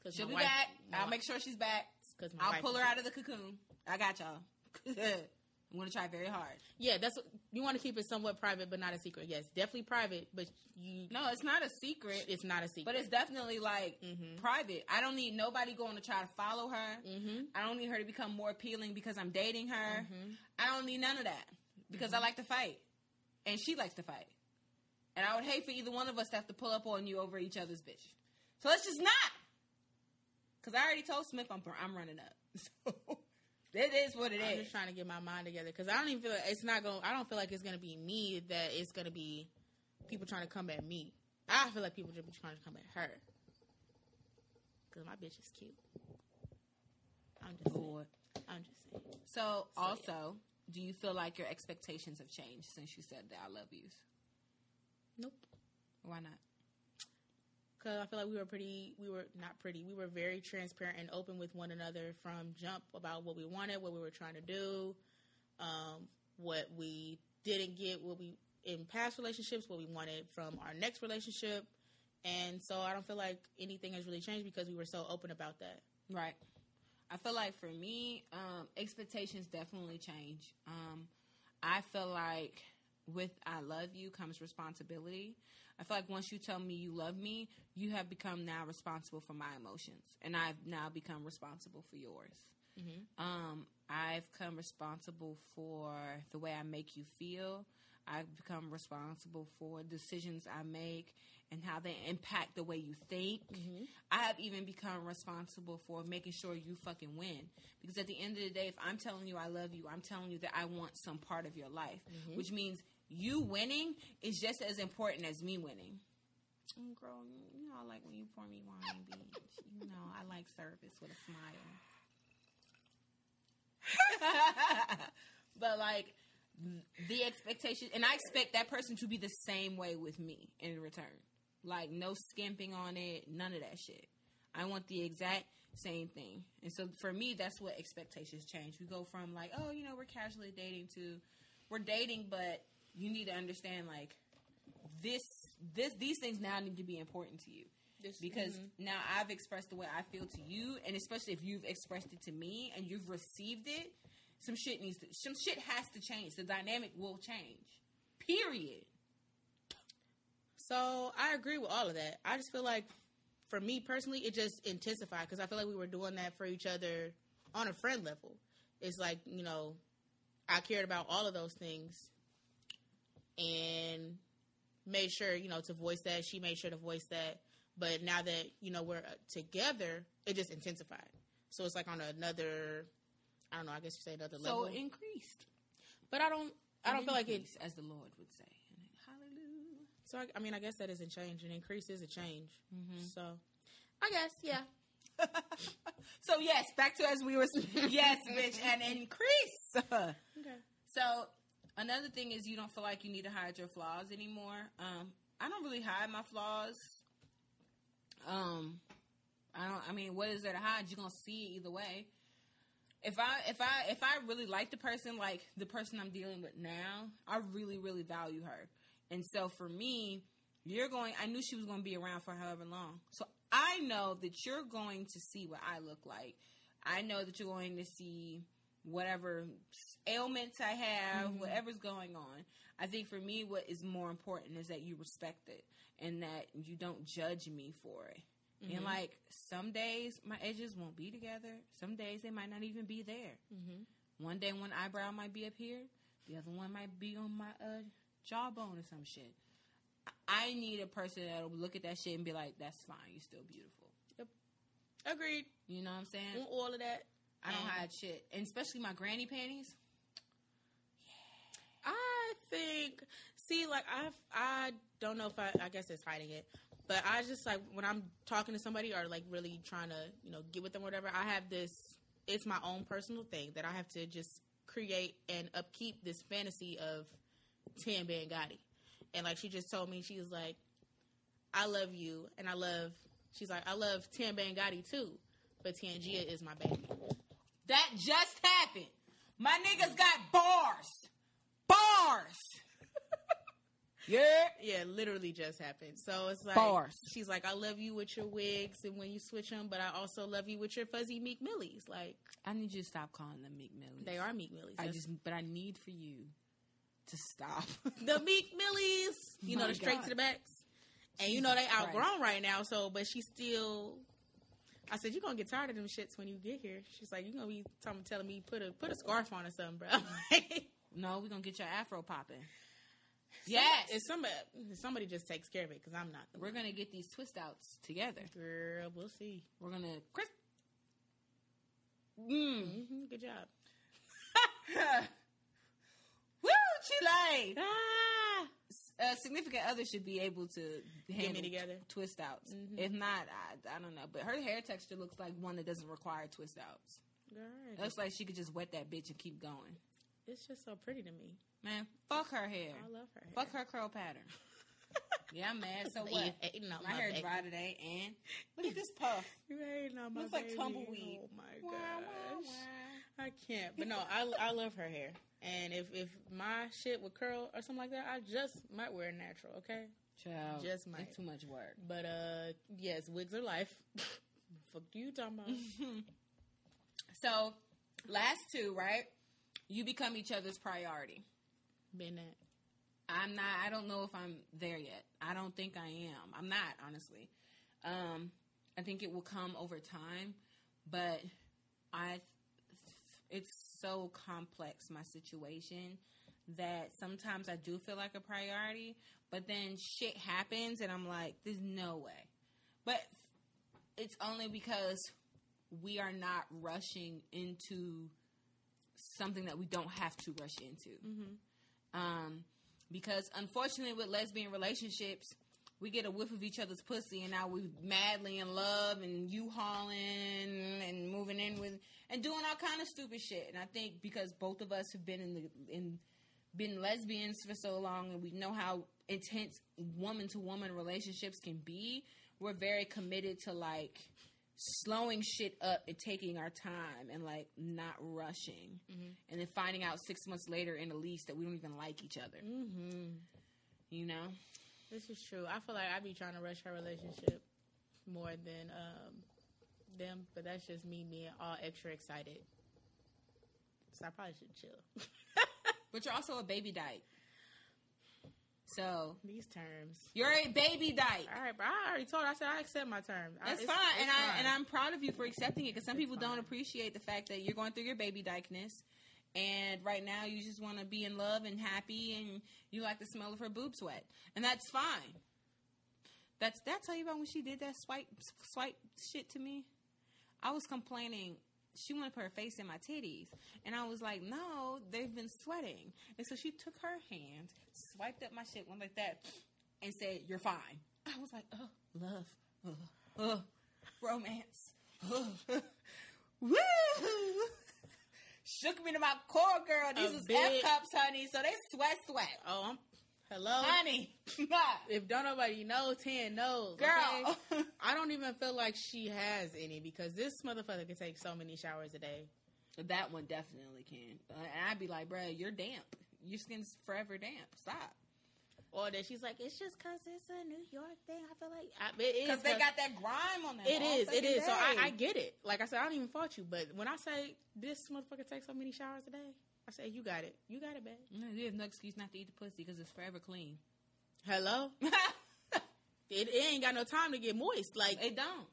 because She'll be back. I'll make sure she's back. Because I'll pull her out of the cocoon. I got y'all. I'm gonna try very hard. Yeah, that's what, you want to keep it somewhat private, but not a secret. Yes, definitely private, but you No, it's not a secret, it's not a secret. but it's definitely like Mhm. private. I don't need nobody going to try to follow her. mm-hmm. I don't need her to become more appealing because I'm dating her. Mhm. I don't need none of that because I like to fight, and she likes to fight. And I would hate for either one of us to have to pull up on you over each other's bitch. So let's just not. Because I already told Smith I'm I'm running up. So it is what it I'm is. just trying to get my mind together because I don't even feel like it's not going. I don't feel like it's gonna be me that it's gonna be people trying to come at me. I feel like people just be trying to come at her because my bitch is cute. I'm just saying. I'm just saying. So, yeah. also, do you feel like your expectations have changed since you said that I love yous? Nope. Why not? Because I feel like we were pretty, we were not pretty, we were very transparent and open with one another from jump about what we wanted, what we were trying to do, um, what we didn't get, what we in past relationships, what we wanted from our next relationship. And so I don't feel like anything has really changed because we were so open about that. Right. I feel like for me, um, expectations definitely change. Um, I feel like with I love you comes responsibility. I feel like once you tell me you love me, you have become now responsible for my emotions, and I've now become responsible for yours. Mm-hmm. Um, I've come responsible for the way I make you feel. I've become responsible for decisions I make and how they impact the way you think. Mm-hmm. I have even become responsible for making sure you fucking win. Because at the end of the day, if I'm telling you I love you, I'm telling you that I want some part of your life, Mm-hmm. which means you winning is just as important as me winning. Mm, Girl, you know I like when you pour me wine, bitch. You know I like service with a smile. but like the expectation, and I expect that person to be the same way with me in return. Like no skimping on it, none of that shit. I want the exact same thing. And so for me, that's what expectations change. We go from like, oh, you know, we're casually dating to we're dating, but you need to understand like this this these things now need to be important to you. This- Because mhm. now I've expressed the way I feel to you, and especially if you've expressed it to me and you've received it, some shit needs to some shit has to change. The dynamic will change. Period. So I agree with all of that. I just feel like, for me personally, it just intensified because I feel like we were doing that for each other on a friend level. It's like you know, I cared about all of those things, and made sure you know to voice that. She made sure to voice that. But now that you know we're uh, together, it just intensified. So it's like on another, I don't know. I guess you say another level. So increased. but I don't. I don't feel like it. As the Lord would say. Hallelujah. So I, I mean, I guess that isn't change. An increase is a change. Mm-hmm. So I guess, yeah. so yes, back to as we were. yes, bitch, and increase. Okay. so another thing is you don't feel like you need to hide your flaws anymore. Um, I don't really hide my flaws. Um, I don't. I mean, what is there to hide? You're gonna see it either way. If I if I if I really like the person, like the person I'm dealing with now, I really really value her, and so for me, you're going. I knew she was going to be around for however long, so I know that you're going to see what I look like. I know that you're going to see whatever ailments I have, Mhm. whatever's going on. I think for me, what is more important is that you respect it and that you don't judge me for it. And Mhm. like some days my edges won't be together. Some days they might not even be there. Mm-hmm. One day one eyebrow might be up here, the other one might be on my uh, jawbone or some shit. I- I need a person that'll look at that shit and be like, "That's fine. You're still beautiful." Yep. Agreed. You know what I'm saying? All of that. I don't And hide shit, and especially my granny panties. I think. See, like I, I don't know if I. I guess it's hiding it, but I just like when I'm talking to somebody or like really trying to, you know, get with them or whatever. I have this. It's my own personal thing that I have to just create and upkeep this fantasy of Tan Bangatti, and like she just told me, she was like, "I love you," and I love. She's like, "I love Tan Bangatti too," but Tangia is my baby. That just happened. My niggas got bars, bars. yeah, Yeah, literally just happened. So it's like Bars. she's like, I love you with your wigs and when you switch them, but I also love you with your fuzzy Meek Millies. Like I need you to stop calling them Meek Millies. they are Meek Millies. I That's- just, but I need for you to stop. the Meek Millies. You know My the straight God. to the backs, and you know they Jesus outgrown right now. So, but she still. I said you're gonna get tired of them shits when you get here. She's like, you're gonna be telling, telling me put a put a scarf on or something, bro. no, we're gonna get your afro popping. yes, Yes, if somebody if somebody just takes care of it because I'm not. The we're gonna get these twist outs together. girl. We'll see. We're gonna Chris. Mm. hmm Good job. Woo, Chile. Ah. A significant other should be able to handle me together. twist outs. Mhm. If not, I, I don't know. But her hair texture looks like one that doesn't require twist outs. Girl, It looks like she could just wet that bitch and keep going. it's just so pretty to me. Man, fuck her hair. I love her. Hair. Fuck her curl pattern. Yeah, I'm mad. So what? My hair baby. dry today, and look at this puff. You hating on my Looks like tumbleweed. Oh my Wah, wah, gosh, wah. I can't. But no, I I love her hair. And if if my shit would curl or something like that, I just might wear natural. Okay. Child, Just might. it's too much work. But uh, yes, wigs are life. Fuck you talking so, last two, right? You become each other's priority. Been that. I'm not. I don't know if I'm there yet. I don't think I am. I'm not honestly. Um, I think it will come over time, but I. It's so complex my situation that sometimes I do feel like a priority, but then shit happens and I'm like, there's no way. But it's only because we are not rushing into something that we don't have to rush into. Mm-hmm. Um, because unfortunately, with lesbian relationships, we get a whiff of each other's pussy, and now we're madly in love and you hauling and moving in with and doing all kind of stupid shit. And I think because both of us have been in the in been lesbians for so long and we know how intense woman to woman relationships can be, we're very committed to like slowing shit up and taking our time and like not rushing Mm-hmm. and then finding out six months later in a lease that we don't even like each other Mm-hmm. you know This is true. I feel like I'd be trying to rush her relationship more than um, them, but that's just me being all extra excited. So I probably should chill. but you're also a baby dyke so These terms. you're a baby dyke All right, but I already told her. I said I accept my terms. I- That's it's- fine, it's and I and I'm proud of you for accepting it because some It's people don't appreciate the fact that you're going through your baby dykeness, and right now you just want to be in love and happy, and you like the smell of her boob sweat, and that's fine. That's that tell you about when she did that swipe swipe shit to me. I was complaining. She wanted to put her face in my titties, and I was like, "No, they've been sweating." And so she took her hand, swiped up my shit, went like that, and said, "You're fine." I was like, "Oh, love, oh, oh, romance, oh, woo!" Shook me to my core, girl. These A was big- F cups, honey. So they sweat, sweat, Oh, I'm, hello. honey. If don't nobody know, ten knows. Girl. okay? I don't even feel like she has any because this motherfucker can take so many showers a day. That one definitely can. And I'd be like, bruh, you're damp. Your skin's forever damp. Stop. Or that she's like, it's just because it's a New York thing. I feel like I, it is Because they got that grime on them. It is, it is. So I. I get it. Like I said, I don't even fault you. But when I say this motherfucker takes so many showers a day, I say you got it. You got it, babe. No, There's no excuse not to eat the pussy because it's forever clean. Hello. It, it ain't got no time to get moist. Like, it don't.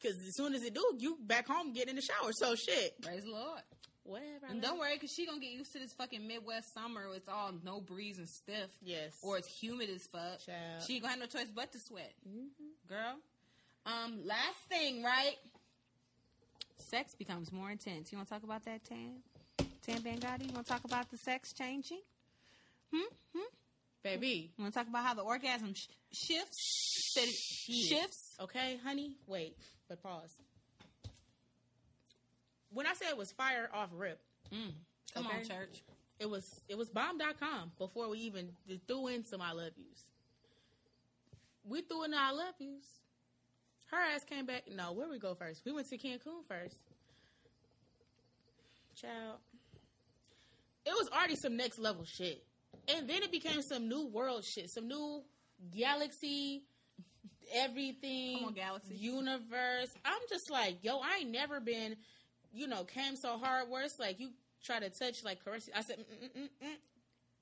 because as soon as it do, you back home getting in the shower. So shit. Praise the Lord. Whatever. And don't worry, because she going to get used to this fucking Midwest summer. where It's all no breeze and stiff. Yes. Or it's humid as fuck. Child. She going to have no choice but to sweat. Mhm. Girl. Um, last thing, right? Sex becomes more intense. You want to talk about that, Tan? Tan Bangadi? You want to talk about the sex changing? Hmm? Hmm? baby. You want to talk about how the orgasm sh- shifts? It shifts? Okay, honey. Wait, but pause. When I said it was fire off rip, Mm. Come on, church. it was it was bomb.com before we even threw in some I love yous. We threw in the I love yous. Her ass came back. No, where we go first? We went to Cancun first. Child. It was already some next level shit. And then it became some new world shit, some new galaxy, everything, Come on, galaxy. universe. I'm just like, yo, I ain't never been, you know, came so hard where it's like you try to touch, like caress. I said, mm, mm, mm.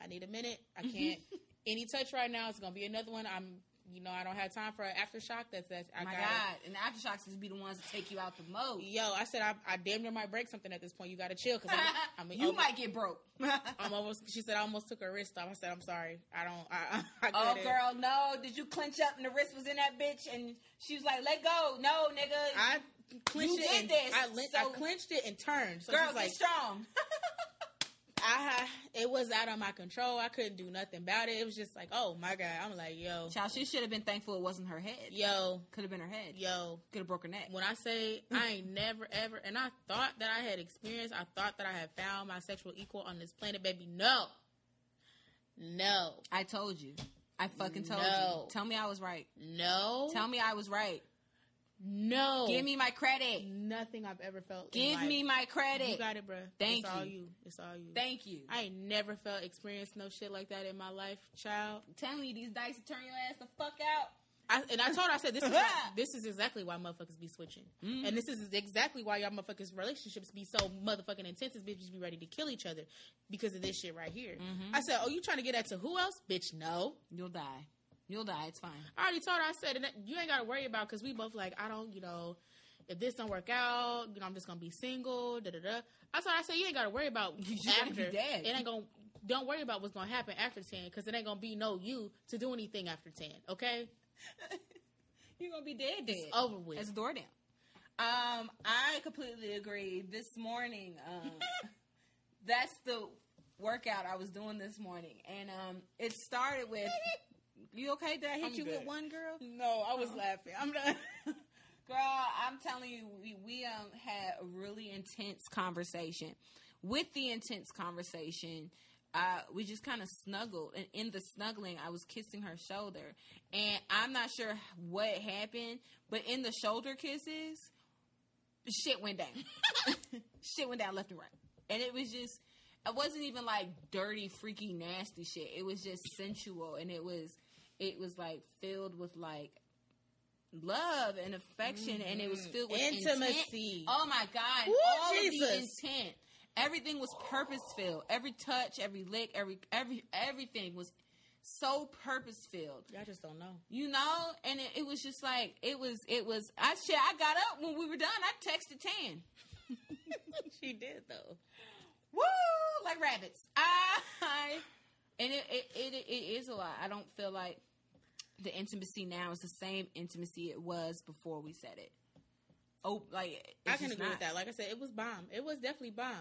I need a minute. I can't. Any touch right now is gonna be another one. I'm, you know, I don't have time for an aftershock. That's that's. I my gotta- God. And the aftershocks just be the ones that take you out the most. Yo, I said I, I damn near might break something at this point. You got to chill because I'm, I'm you almost, might get broke. I'm almost. She said I almost took her wrist off. I said I'm sorry. I don't. I, I, I Oh, it. girl, no. Did you clench up and the wrist was in that bitch? And she was like, let go. No, nigga. I clenched You it. did and, this, I, lin- I so- clenched it and turned. So girl, like, strong. I, it was out of my control. I couldn't do nothing about it. It was just like, oh my god. I'm like, yo, Child, she should have been thankful it wasn't her head. yo, Could have been her head. yo. Could have broke her neck. When I say mm. I ain't never ever, and I thought that I had experienced, I thought that I had found my sexual equal on this planet, baby. No, no, I told you. I fucking told No. you. Tell me I was right. no. Tell me I was right. No. Give me my credit. nothing I've ever felt. Give me my credit. You got it, bruh. Thank it's all you. you. It's all you. Thank you. I ain't never felt experienced no shit like that in my life, child. I'm telling you, these dice turn your ass the fuck out. I, and I told her, I said, this is why, this is exactly why motherfuckers be switching, Mhm. and this is exactly why y'all motherfuckers relationships be so motherfucking intense. Is bitches be ready to kill each other because of this shit right here. Mhm. I said, oh, you trying to get at to who else, bitch? No, You'll die. You'll die. It's fine. I already told her. I said, you ain't got to worry about because we both like, I don't, you know. If this don't work out, you know, I'm just gonna be single. Da da da. I told her, I said, you ain't gotta worry about You after. be dead. It ain't gonna. Don't worry about what's gonna happen after ten because it ain't gonna be no you to do anything after ten. Okay, You're gonna be dead. Dead. it's over with. A door down. Um, I completely agree. This morning, um, that's the workout I was doing this morning, and um, it started with. You okay? Did I hit I'm you good. with one girl? no, I was laughing. I'm done. Girl, I'm telling you, we, we um had a really intense conversation. With the intense conversation, I we just kind of snuggled, and in the snuggling, I was kissing her shoulder, and I'm not sure what happened, but in the shoulder kisses, shit went down. shit went down left and right, and it was just. It wasn't even like dirty, freaky, nasty shit. It was just sensual, and it was, it was like filled with like love and affection, mm-hmm. and it was filled with intimacy. Intent. Oh my god! Ooh, all Jesus. of the intent. Everything was purpose filled. Every touch, every lick, every every everything was so purpose filled. I just don't know. You know, and it, it, was just like it was. It was. I shit. I got up when we were done. I texted Tan. she did though. Woo! Like rabbits. I and it, it it it is a lot. I don't feel like the intimacy now is the same intimacy it was before we said it. Oh, like I can agree not. with that. Like I said, it was bomb. It was definitely bomb.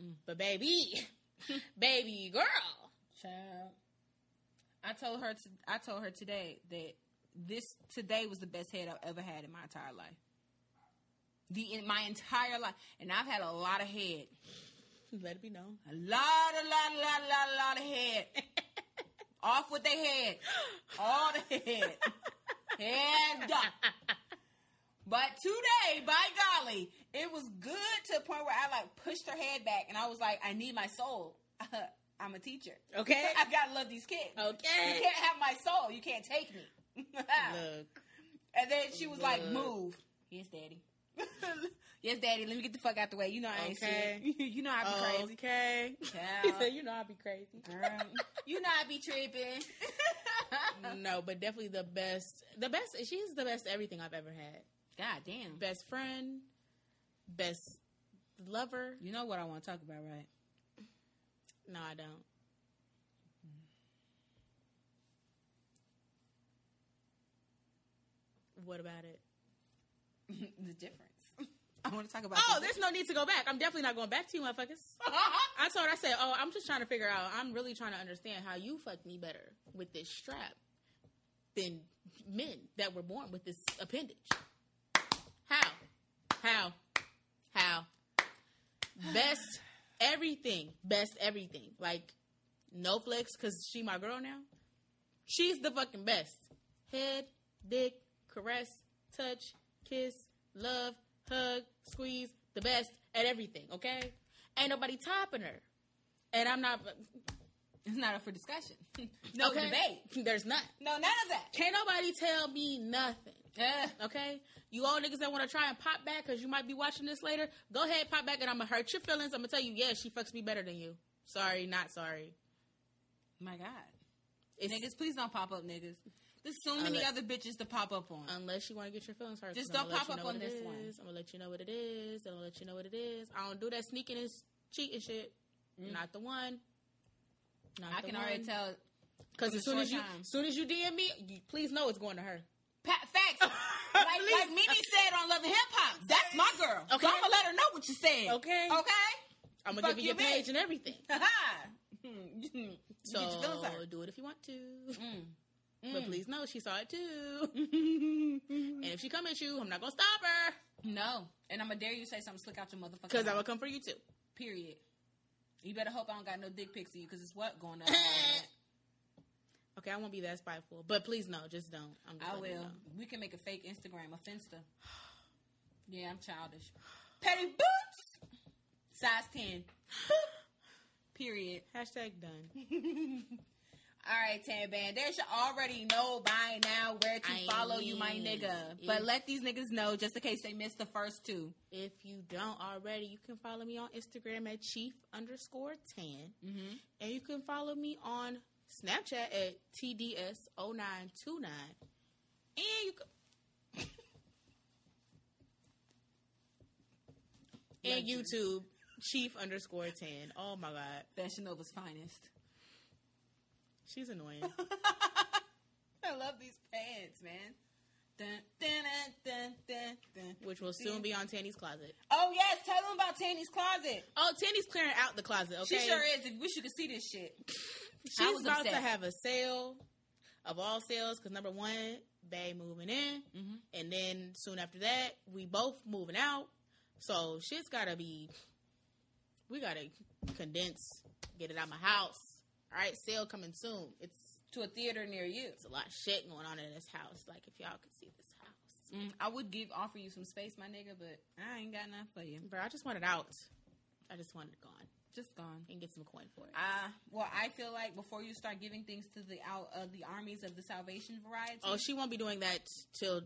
Mm. But baby, baby girl, child. I told her. To, I told her today that this today was the best head I've ever had in my entire life. The in my entire life, and I've had a lot of head. Let it be known. A lot, a lot, a lot, a lot, a lot of head. Off with their head. All the head. head up. But today, by golly, it was good to the point where I like pushed her head back and I was like, I need my soul. I'm a teacher. Okay. I've got to love these kids. Okay. You can't have my soul. You can't take me. Look. And then she was Look. like, move. Yes, daddy. Yes, daddy. Let me get the fuck out the way. You know I ain't okay. shit. you know I be crazy. Okay. You know I be crazy. Girl. You know I be tripping. no, but definitely the best. The best. She's the best everything I've ever had. God damn. Best friend, best lover. You know what I want to talk about, right? No, I don't. What about it? the difference. I want to talk about. Oh, the there's no need to go back. I'm definitely not going back to you, motherfuckers. I told her, I said, oh, I'm just trying to figure out. I'm really trying to understand how you fucked me better with this strap than men that were born with this appendage. How? How? How? Best everything. Best everything. Like, no flex because she my girl now. She's the fucking best. Head, dick, caress, touch, kiss, love, hug, squeeze, the best at everything, okay? Ain't nobody topping her. And I'm not. It's not up for discussion. no okay? debate. There's none. No, none of that. Can't nobody tell me nothing. Yeah. Okay? You all niggas that want to try and pop back because you might be watching this later, go ahead, pop back, and I'm going to hurt your feelings. I'm going to tell you, yeah, she fucks me better than you. Sorry, not sorry. My God. It's, niggas, please don't pop up, niggas. There's so many unless, other bitches to pop up on. Unless you want to get your feelings hurt. Just don't pop up on this is. one. I'm gonna let you know what it is. I'm gonna let you know what it is. I don't do that sneaking and cheating shit. Mm. Not the one. Not I can one. already tell. Because as soon as you, as soon as you DM me, you, please know it's going to her. Pa- facts. like, like Mimi said on Love and Hip Hop, that's my girl. Okay. So I'm gonna let her know what you said. Okay. Okay. I'm gonna give you your page and everything. so do it if you want to. Mm. Mm. But please know she saw it too. and if she come at you, I'm not gonna stop her. No, and I'm gonna dare you say something slick out your motherfucker. Because I'm gonna come for you too. Period. You better hope I don't got no dick pics of you because it's what going on. okay, I won't be that spiteful, but please no, just don't. Just I will. We can make a fake Instagram, a Finsta. Yeah, I'm childish. Petty boots, size ten. Period. Hashtag done. All right, Tan Band. They should already know by now where to I follow mean, you, my nigga. But let these niggas know just in case they missed the first two. If you don't already, you can follow me on Instagram at chief underscore tan. Mm-hmm. And you can follow me on Snapchat at TDS0929. And you can. and YouTube, chief underscore tan. Oh my God. Fashion Nova's finest. She's annoying. I love these pants, man. Dun, dun, dun, Which will soon be on Tanny's closet. Oh yes, tell them about Tanny's closet. Oh, Tanny's clearing out the closet. Okay, she sure is. I wish you could see this shit. She's about upset. to have a sale of all sales because number one, Bay moving in, mm-hmm. and then soon after that, we both moving out. So shit's gotta be. We gotta condense Get it out of my house. All right, sale coming soon. It's to a theater near you. it's a lot of shit going on in this house. Like if y'all could see this house, Mm, I would give offer you some space, my nigga, but I ain't got enough for you. bro. I just want it out. I just want it gone Just gone. and get some coin for it. Uh, well, I feel like before you start giving things to the out uh, the armies of the Salvation variety. Oh, she won't be doing that till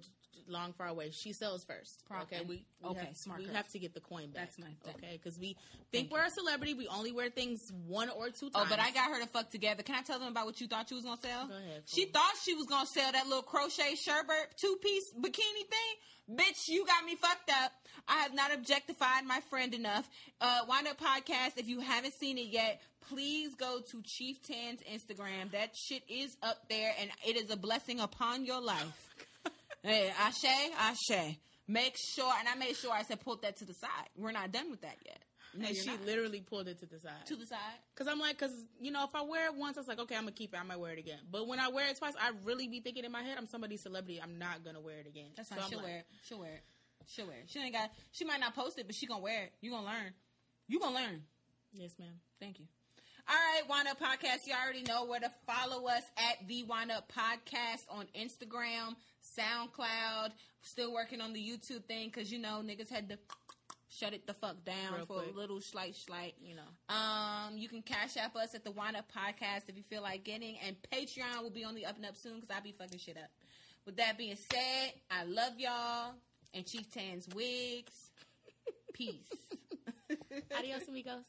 long far away. She sells first. Okay, we, we okay, have, smart We girl. have to get the coin back. That's my thing. okay because we Thank think we're a celebrity. We only wear things one or two times. Oh, but I got her to fuck together. Can I tell them about what you thought you was gonna sell? Go ahead, She thought she was gonna sell that little crochet sherbet two piece bikini thing. Bitch, you got me fucked up. I have not objectified my friend enough. Uh, Wine Up Podcast. If you haven't seen it yet, please go to Chief Tan's Instagram. That shit is up there, and it is a blessing upon your life. Hey, Ashe, Ashe. Make sure, and I made sure I said put that to the side. We're not done with that yet. No, and she not. literally pulled it to the side. to the side. Cause I'm like, cause you know, if I wear it once, I was like, okay, I'm gonna keep it. I might wear it again. But when I wear it twice, I really be thinking in my head, I'm somebody's celebrity. I'm not gonna wear it again. That's So fine. She'll like, wear it. She'll wear it. She'll wear it. She ain't got. She might not post it, but she gonna wear it. You gonna learn. You gonna learn. Yes, ma'am. Thank you. All right, Wine Up Podcast. You already know where to follow us at the Wine Up Podcast on Instagram, SoundCloud. Still working on the YouTube thing because you know niggas had to shut it the fuck down Real for quick. a little slight, slight. You know, Um, you can cash app us at the Wine Up Podcast if you feel like getting, and Patreon will be on the up and up soon because I'll be fucking shit up. With that being said, I love y'all and Chief Tan's wigs. Peace. adios, amigos.